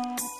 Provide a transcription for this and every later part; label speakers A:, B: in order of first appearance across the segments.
A: Bye.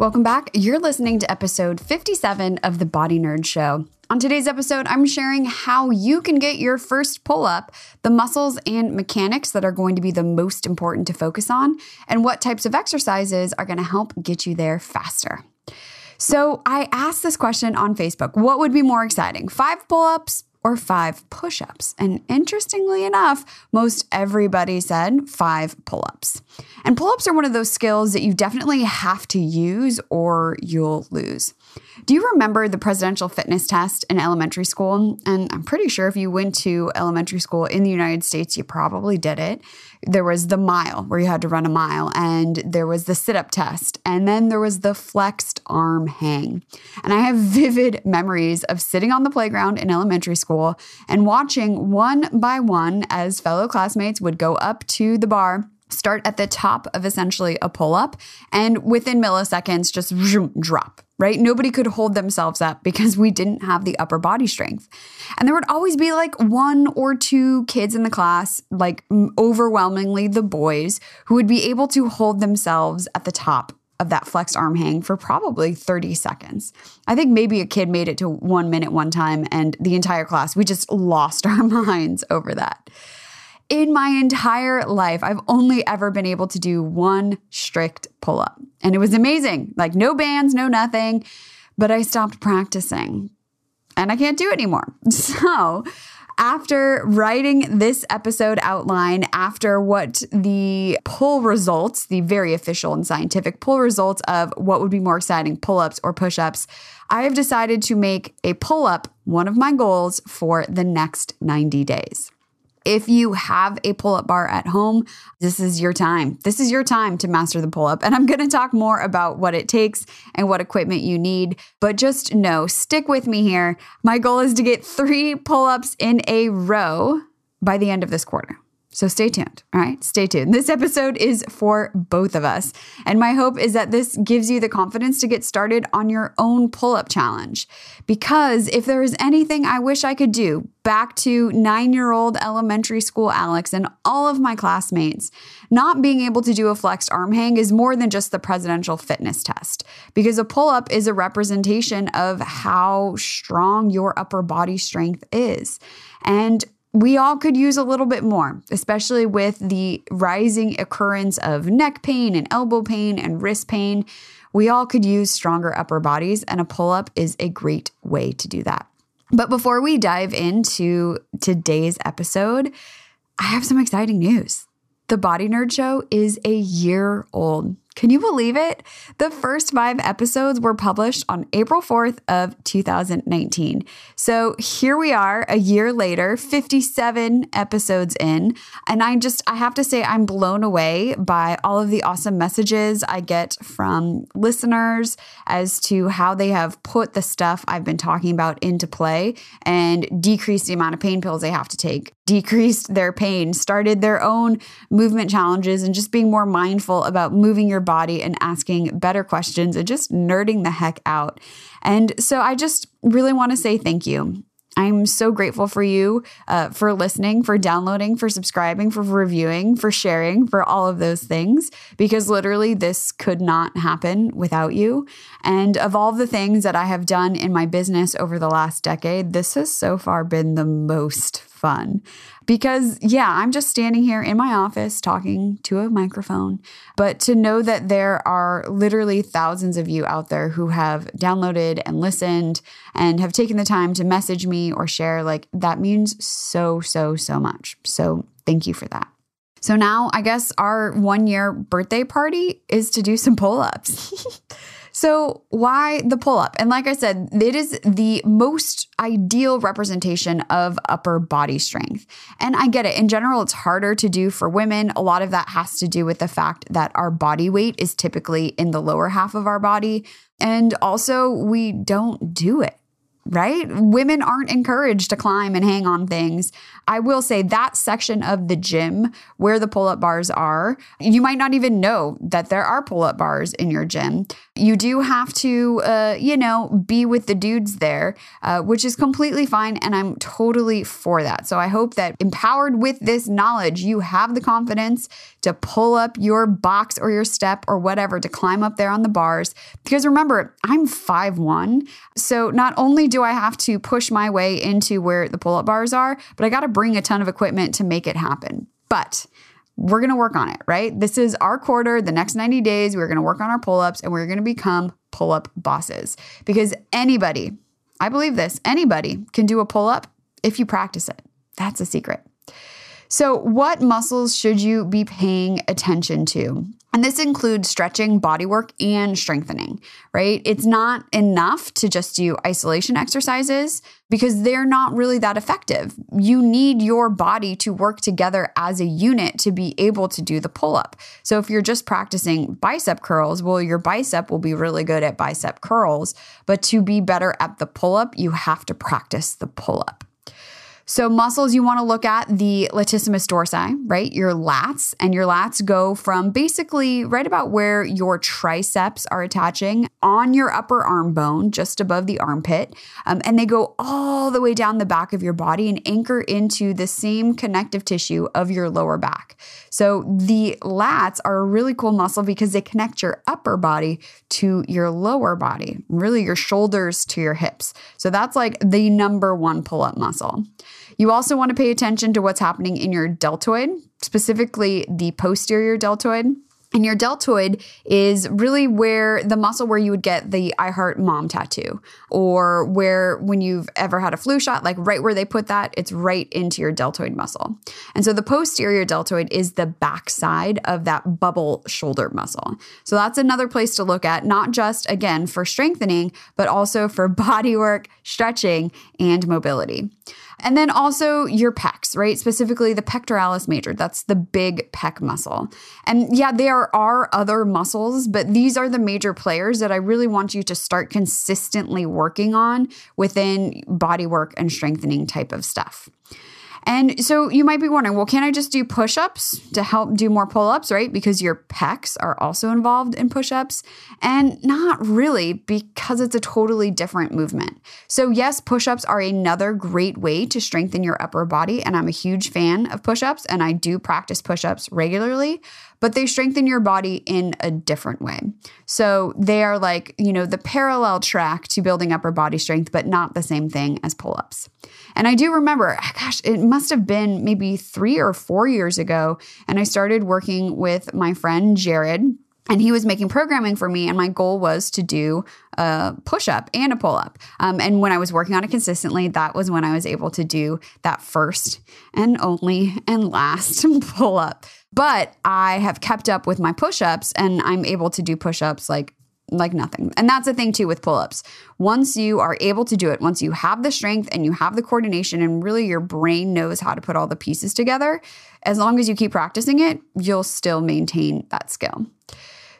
A: Welcome back. You're listening to episode 57 of the Body Nerd Show. On today's episode, I'm sharing how you can get your first pull up, the muscles and mechanics that are going to be the most important to focus on, and what types of exercises are going to help get you there faster. So, I asked this question on Facebook What would be more exciting, five pull ups or five push ups. And interestingly enough, most everybody said five pull ups. And pull ups are one of those skills that you definitely have to use or you'll lose. Do you remember the presidential fitness test in elementary school? And I'm pretty sure if you went to elementary school in the United States, you probably did it. There was the mile where you had to run a mile, and there was the sit up test, and then there was the flexed arm hang. And I have vivid memories of sitting on the playground in elementary school and watching one by one as fellow classmates would go up to the bar start at the top of essentially a pull up and within milliseconds just drop right? Nobody could hold themselves up because we didn't have the upper body strength. And there would always be like one or two kids in the class, like overwhelmingly the boys, who would be able to hold themselves at the top of that flexed arm hang for probably 30 seconds. I think maybe a kid made it to one minute one time, and the entire class, we just lost our minds over that in my entire life, I've only ever been able to do one strict pull up. And it was amazing. Like no bands, no nothing. But I stopped practicing and I can't do it anymore. So, after writing this episode outline, after what the pull results, the very official and scientific pull results of what would be more exciting, pull ups or push ups, I have decided to make a pull up one of my goals for the next 90 days. If you have a pull up bar at home, this is your time. This is your time to master the pull up. And I'm going to talk more about what it takes and what equipment you need. But just know, stick with me here. My goal is to get three pull ups in a row by the end of this quarter. So stay tuned. All right, stay tuned. This episode is for both of us. And my hope is that this gives you the confidence to get started on your own pull up challenge. Because if there is anything I wish I could do back to nine year old elementary school Alex and all of my classmates, not being able to do a flexed arm hang is more than just the presidential fitness test. Because a pull up is a representation of how strong your upper body strength is. And we all could use a little bit more, especially with the rising occurrence of neck pain and elbow pain and wrist pain. We all could use stronger upper bodies, and a pull up is a great way to do that. But before we dive into today's episode, I have some exciting news. The Body Nerd Show is a year old. Can you believe it? The first five episodes were published on April 4th of 2019. So here we are a year later, 57 episodes in, and I just I have to say I'm blown away by all of the awesome messages I get from listeners as to how they have put the stuff I've been talking about into play and decreased the amount of pain pills they have to take decreased their pain, started their own movement challenges, and just being more mindful about moving your body and asking better questions and just nerding the heck out. And so I just really want to say thank you. I'm so grateful for you uh, for listening, for downloading, for subscribing, for reviewing, for sharing, for all of those things, because literally this could not happen without you. And of all the things that I have done in my business over the last decade, this has so far been the most fun because, yeah, I'm just standing here in my office talking to a microphone. But to know that there are literally thousands of you out there who have downloaded and listened and have taken the time to message me or share, like that means so, so, so much. So thank you for that. So now I guess our one year birthday party is to do some pull ups. So, why the pull up? And like I said, it is the most ideal representation of upper body strength. And I get it. In general, it's harder to do for women. A lot of that has to do with the fact that our body weight is typically in the lower half of our body. And also, we don't do it right? Women aren't encouraged to climb and hang on things. I will say that section of the gym where the pull up bars are, you might not even know that there are pull up bars in your gym. You do have to, uh, you know, be with the dudes there, uh, which is completely fine. And I'm totally for that. So I hope that empowered with this knowledge, you have the confidence to pull up your box or your step or whatever to climb up there on the bars. Because remember, I'm five one, So not only do I have to push my way into where the pull up bars are, but I got to bring a ton of equipment to make it happen. But we're going to work on it, right? This is our quarter, the next 90 days. We're going to work on our pull ups and we're going to become pull up bosses because anybody, I believe this, anybody can do a pull up if you practice it. That's a secret. So, what muscles should you be paying attention to? And this includes stretching, body work, and strengthening, right? It's not enough to just do isolation exercises because they're not really that effective. You need your body to work together as a unit to be able to do the pull up. So if you're just practicing bicep curls, well, your bicep will be really good at bicep curls. But to be better at the pull up, you have to practice the pull up. So, muscles you want to look at the latissimus dorsi, right? Your lats, and your lats go from basically right about where your triceps are attaching on your upper arm bone, just above the armpit. Um, and they go all the way down the back of your body and anchor into the same connective tissue of your lower back. So, the lats are a really cool muscle because they connect your upper body to your lower body, really your shoulders to your hips. So, that's like the number one pull up muscle. You also want to pay attention to what's happening in your deltoid, specifically the posterior deltoid. And your deltoid is really where the muscle where you would get the I Heart Mom tattoo, or where when you've ever had a flu shot, like right where they put that, it's right into your deltoid muscle. And so the posterior deltoid is the backside of that bubble shoulder muscle. So that's another place to look at, not just again for strengthening, but also for body work, stretching, and mobility. And then also your pecs, right? Specifically the pectoralis major. That's the big pec muscle. And yeah, there are other muscles, but these are the major players that I really want you to start consistently working on within body work and strengthening type of stuff. And so you might be wondering, well, can I just do push ups to help do more pull ups, right? Because your pecs are also involved in push ups. And not really, because it's a totally different movement. So, yes, push ups are another great way to strengthen your upper body. And I'm a huge fan of push ups, and I do practice push ups regularly but they strengthen your body in a different way. So they are like, you know, the parallel track to building upper body strength, but not the same thing as pull ups. And I do remember, gosh, it must have been maybe three or four years ago. And I started working with my friend Jared and he was making programming for me and my goal was to do a push-up and a pull-up um, and when i was working on it consistently that was when i was able to do that first and only and last pull-up but I have kept up with my push ups and I'm able to do push ups like like nothing. And that's the thing too with pull ups. Once you are able to do it, once you have the strength and you have the coordination, and really your brain knows how to put all the pieces together, as long as you keep practicing it, you'll still maintain that skill.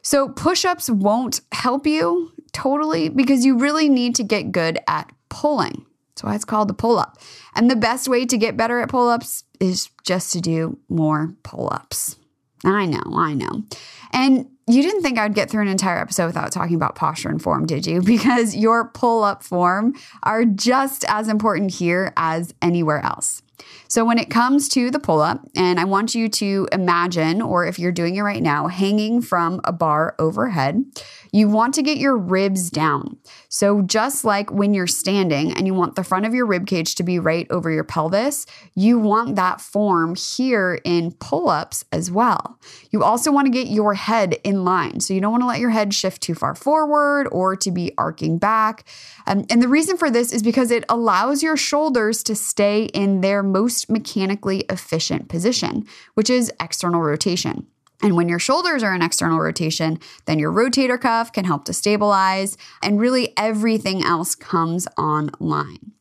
A: So, push ups won't help you totally because you really need to get good at pulling. That's why it's called the pull up. And the best way to get better at pull ups is just to do more pull ups. I know, I know. And you didn't think I'd get through an entire episode without talking about posture and form, did you? Because your pull up form are just as important here as anywhere else. So, when it comes to the pull up, and I want you to imagine, or if you're doing it right now, hanging from a bar overhead, you want to get your ribs down. So, just like when you're standing and you want the front of your rib cage to be right over your pelvis, you want that form here in pull ups as well. You also want to get your head in line. So, you don't want to let your head shift too far forward or to be arcing back. Um, and the reason for this is because it allows your shoulders to stay in their most mechanically efficient position, which is external rotation. And when your shoulders are in external rotation, then your rotator cuff can help to stabilize, and really everything else comes online.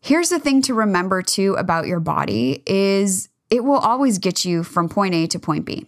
A: Here's the thing to remember too about your body is it will always get you from point A to point B.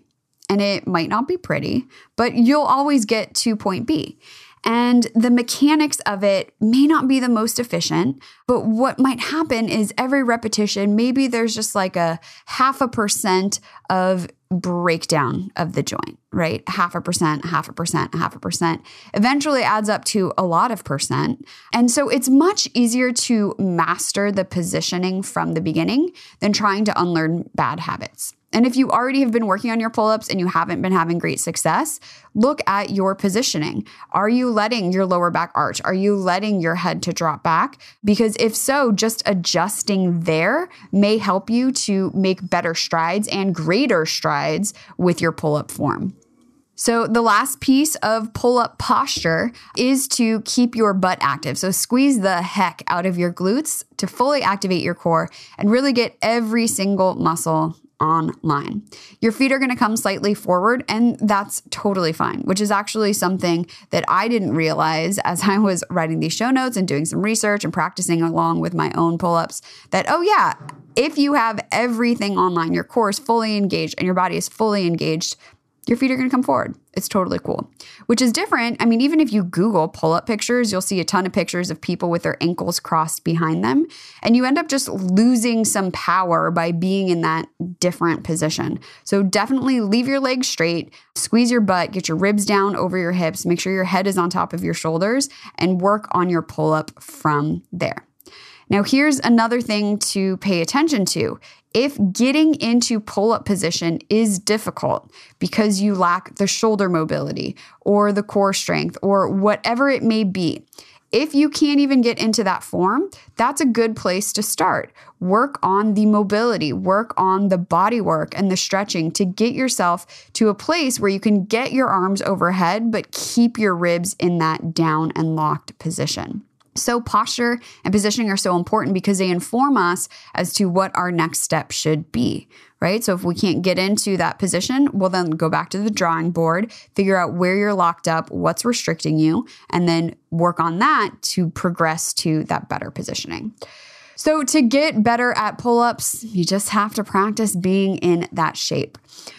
A: And it might not be pretty, but you'll always get to point B. And the mechanics of it may not be the most efficient, but what might happen is every repetition, maybe there's just like a half a percent of breakdown of the joint, right? Half a percent, half a percent, half a percent eventually adds up to a lot of percent. And so it's much easier to master the positioning from the beginning than trying to unlearn bad habits. And if you already have been working on your pull ups and you haven't been having great success, look at your positioning. Are you letting your lower back arch? Are you letting your head to drop back? Because if so, just adjusting there may help you to make better strides and greater strides with your pull up form. So, the last piece of pull up posture is to keep your butt active. So, squeeze the heck out of your glutes to fully activate your core and really get every single muscle online. Your feet are going to come slightly forward, and that's totally fine, which is actually something that I didn't realize as I was writing these show notes and doing some research and practicing along with my own pull ups. That, oh, yeah, if you have everything online, your core is fully engaged and your body is fully engaged, your feet are going to come forward. It's totally cool, which is different. I mean, even if you Google pull up pictures, you'll see a ton of pictures of people with their ankles crossed behind them. And you end up just losing some power by being in that different position. So definitely leave your legs straight, squeeze your butt, get your ribs down over your hips, make sure your head is on top of your shoulders, and work on your pull up from there. Now, here's another thing to pay attention to. If getting into pull up position is difficult because you lack the shoulder mobility or the core strength or whatever it may be, if you can't even get into that form, that's a good place to start. Work on the mobility, work on the body work and the stretching to get yourself to a place where you can get your arms overhead, but keep your ribs in that down and locked position. So, posture and positioning are so important because they inform us as to what our next step should be, right? So, if we can't get into that position, we'll then go back to the drawing board, figure out where you're locked up, what's restricting you, and then work on that to progress to that better positioning. So, to get better at pull ups, you just have to practice being in that shape.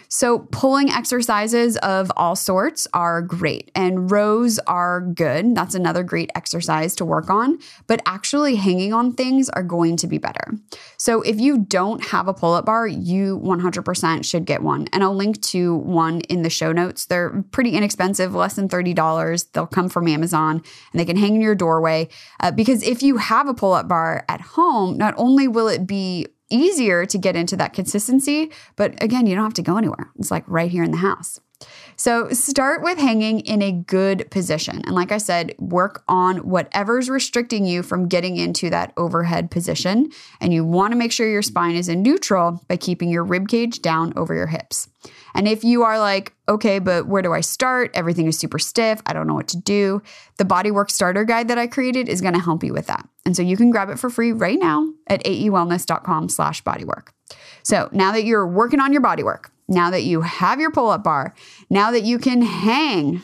A: So, pulling exercises of all sorts are great, and rows are good. That's another great exercise to work on, but actually hanging on things are going to be better. So, if you don't have a pull up bar, you 100% should get one. And I'll link to one in the show notes. They're pretty inexpensive, less than $30. They'll come from Amazon and they can hang in your doorway. Uh, because if you have a pull up bar at home, not only will it be easier to get into that consistency. But again, you don't have to go anywhere. It's like right here in the house. So start with hanging in a good position. And like I said, work on whatever's restricting you from getting into that overhead position. And you want to make sure your spine is in neutral by keeping your rib cage down over your hips. And if you are like, okay, but where do I start? Everything is super stiff. I don't know what to do. The bodywork starter guide that I created is going to help you with that. And so you can grab it for free right now at aewellness.com slash bodywork. So now that you're working on your bodywork, now that you have your pull up bar, now that you can hang,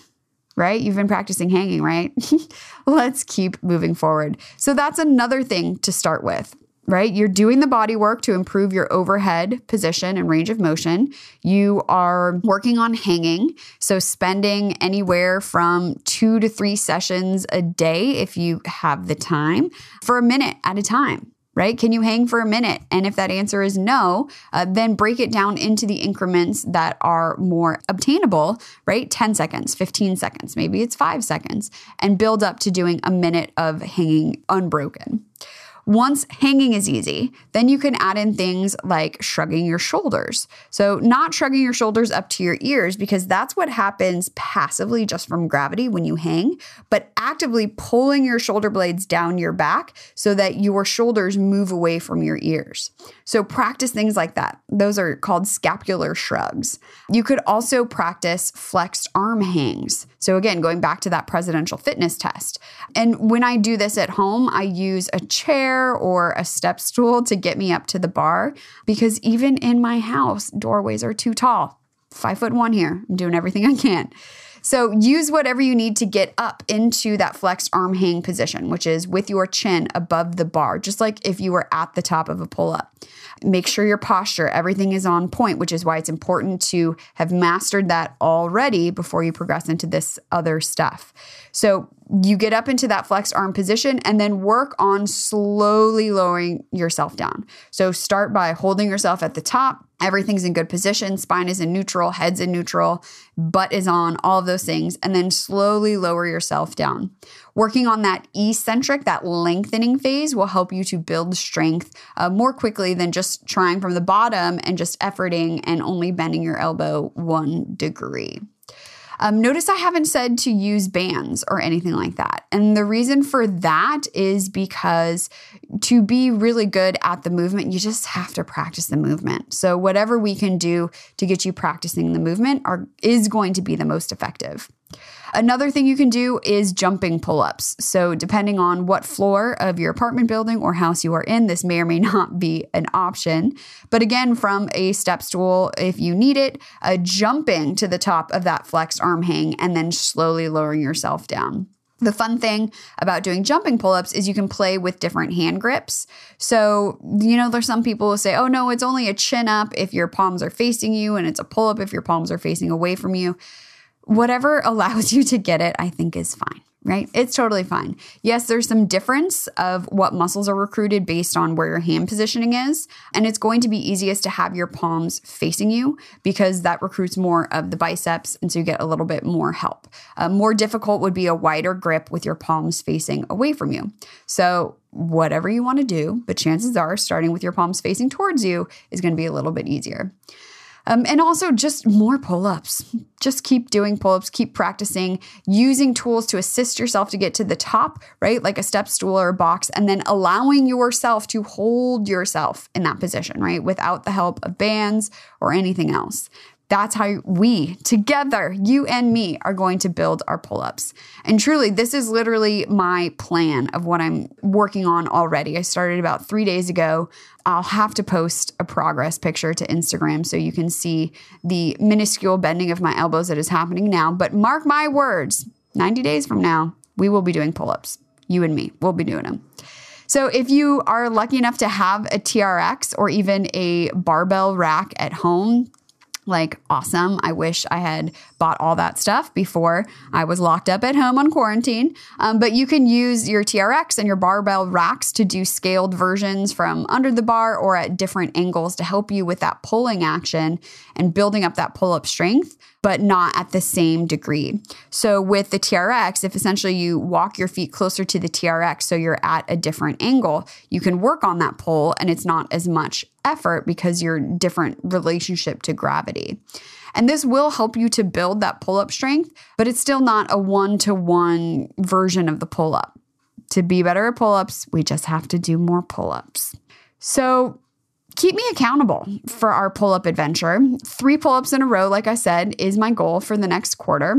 A: right? You've been practicing hanging, right? Let's keep moving forward. So that's another thing to start with right? You're doing the body work to improve your overhead position and range of motion. You are working on hanging. So, spending anywhere from two to three sessions a day if you have the time for a minute at a time right? Can you hang for a minute? And if that answer is no, uh, then break it down into the increments that are more obtainable, right? 10 seconds, 15 seconds, maybe it's five seconds, and build up to doing a minute of hanging unbroken. Once hanging is easy, then you can add in things like shrugging your shoulders. So, not shrugging your shoulders up to your ears because that's what happens passively just from gravity when you hang, but actively pulling your shoulder blades down your back so that your shoulders move away from your ears. So, practice things like that. Those are called scapular shrugs. You could also practice flexed arm hangs. So, again, going back to that presidential fitness test. And when I do this at home, I use a chair or a step stool to get me up to the bar because even in my house, doorways are too tall. five foot one here. I'm doing everything I can. So use whatever you need to get up into that flexed arm hang position, which is with your chin above the bar, just like if you were at the top of a pull up. Make sure your posture, everything is on point, which is why it's important to have mastered that already before you progress into this other stuff. So you get up into that flexed arm position and then work on slowly lowering yourself down. So start by holding yourself at the top. Everything's in good position. Spine is in neutral, head's in neutral, butt is on, all of those things. And then slowly lower yourself down. Working on that eccentric, that lengthening phase will help you to build strength uh, more quickly than just trying from the bottom and just efforting and only bending your elbow one degree. Um, notice I haven't said to use bands or anything like that. And the reason for that is because to be really good at the movement, you just have to practice the movement. So, whatever we can do to get you practicing the movement are, is going to be the most effective. Another thing you can do is jumping pull ups. So, depending on what floor of your apartment building or house you are in, this may or may not be an option. But again, from a step stool, if you need it, jumping to the top of that flexed arm hang and then slowly lowering yourself down. The fun thing about doing jumping pull ups is you can play with different hand grips. So, you know, there's some people who say, oh no, it's only a chin up if your palms are facing you, and it's a pull up if your palms are facing away from you whatever allows you to get it, I think is fine, right? It's totally fine. Yes, there's some difference of what muscles are recruited based on where your hand positioning is. And it's going to be easiest to have your palms facing you because that recruits more of the biceps. And so you get a little bit more help. Uh, more difficult would be a wider grip with your palms facing away from you. So, whatever you want to do, but chances are starting with your palms facing towards you is going to be a little bit easier. Um, and also just more pull ups. Just keep doing pull ups, keep practicing, using tools to assist yourself to get to the top, right? Like a step stool or a box, and then allowing yourself to hold yourself in that position, right? Without the help of bands or anything else. That's how we together, you and me, are going to build our pull ups. And truly, this is literally my plan of what I'm working on already. I started about three days ago. I'll have to post a progress picture to Instagram so you can see the minuscule bending of my elbows that is happening now. But mark my words 90 days from now, we will be doing pull ups. You and me, we'll be doing them. So, if you are lucky enough to have a TRX or even a barbell rack at home, like awesome. I wish I had bought all that stuff before I was locked up at home on quarantine. Um, but you can use your TRX and your barbell racks to do scaled versions from under the bar or at different angles to help you with that pulling action and building up that pull up strength but not at the same degree. So with the TRX, if essentially you walk your feet closer to the TRX so you're at a different angle, you can work on that pull and it's not as much effort because you're different relationship to gravity. And this will help you to build that pull up strength, but it's still not a one to one version of the pull up. To be better at pull ups, we just have to do more pull ups. So, keep me accountable for our pull up adventure. Three pull ups in a row, like I said, is my goal for the next quarter.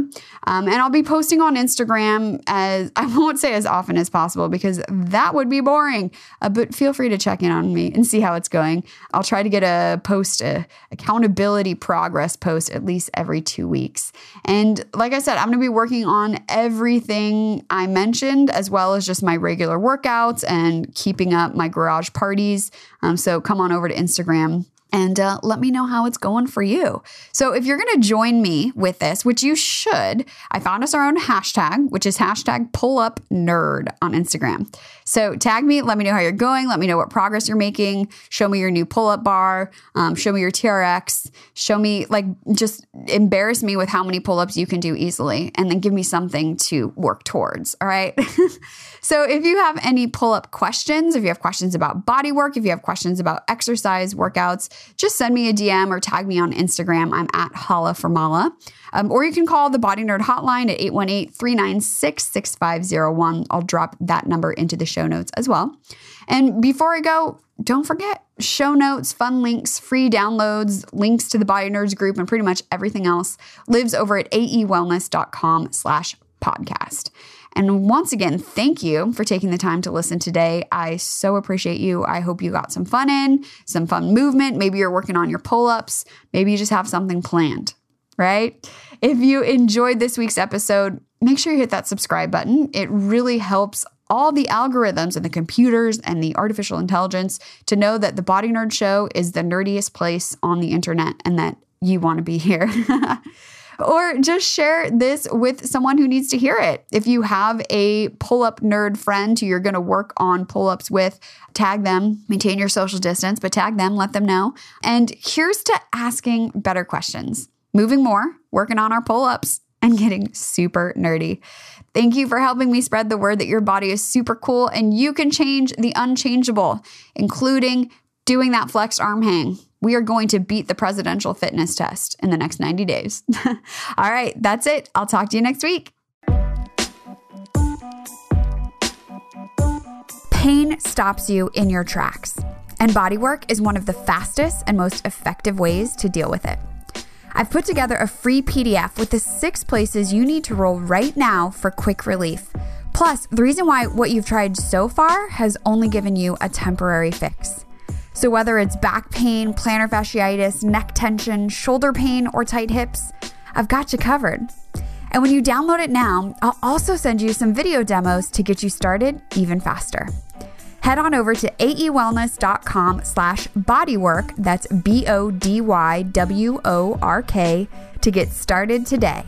A: Um, and I'll be posting on Instagram as I won't say as often as possible because that would be boring. Uh, but feel free to check in on me and see how it's going. I'll try to get a post, a accountability progress post at least every two weeks. And like I said, I'm going to be working on everything I mentioned as well as just my regular workouts and keeping up my garage parties. Um, so come on over to Instagram and uh, let me know how it's going for you. So, if you're going to join me with this, which you should, I found us our own hashtag, which is hashtag pull up nerd on Instagram. So, tag me, let me know how you're going, let me know what progress you're making, show me your new pull up bar, um, show me your TRX, show me, like, just embarrass me with how many pull ups you can do easily, and then give me something to work towards. All right. so, if you have any pull up questions, if you have questions about body work, if you have questions about exercise, workouts, just send me a DM or tag me on Instagram. I'm at Holla for Mala. Um, or you can call the Body Nerd hotline at 818 396 6501. I'll drop that number into the show notes as well. And before I go, don't forget show notes, fun links, free downloads, links to the Body Nerds group, and pretty much everything else lives over at aewellness.com slash podcast. And once again, thank you for taking the time to listen today. I so appreciate you. I hope you got some fun in, some fun movement. Maybe you're working on your pull ups. Maybe you just have something planned. right? If you enjoyed this week's episode, make sure you hit that subscribe button. It really helps all the algorithms and the computers and the artificial intelligence to know that the Body Nerd Show is the nerdiest place on the internet and that you want to be here. or just share this with someone who needs to hear it. If you have a pull up nerd friend who you're going to work on pull ups with, tag them, maintain your social distance, but tag them, let them know. And here's to asking better questions, moving more, working on our pull ups, and getting super nerdy. Thank you for helping me spread the word that your body is super cool and you can change the unchangeable, including doing that flexed arm hang. We are going to beat the presidential fitness test in the next 90 days. All right, that's it. I'll talk to you next week. Pain stops you in your tracks, and bodywork is one of the fastest and most effective ways to deal with it. I've put together a free PDF with the six places you need to roll right now for quick relief. Plus, the reason why what you've tried so far has only given you a temporary fix. So, whether it's back pain, plantar fasciitis, neck tension, shoulder pain, or tight hips, I've got you covered. And when you download it now, I'll also send you some video demos to get you started even faster head on over to aewellness.com slash bodywork, that's B-O-D-Y-W-O-R-K, to get started today.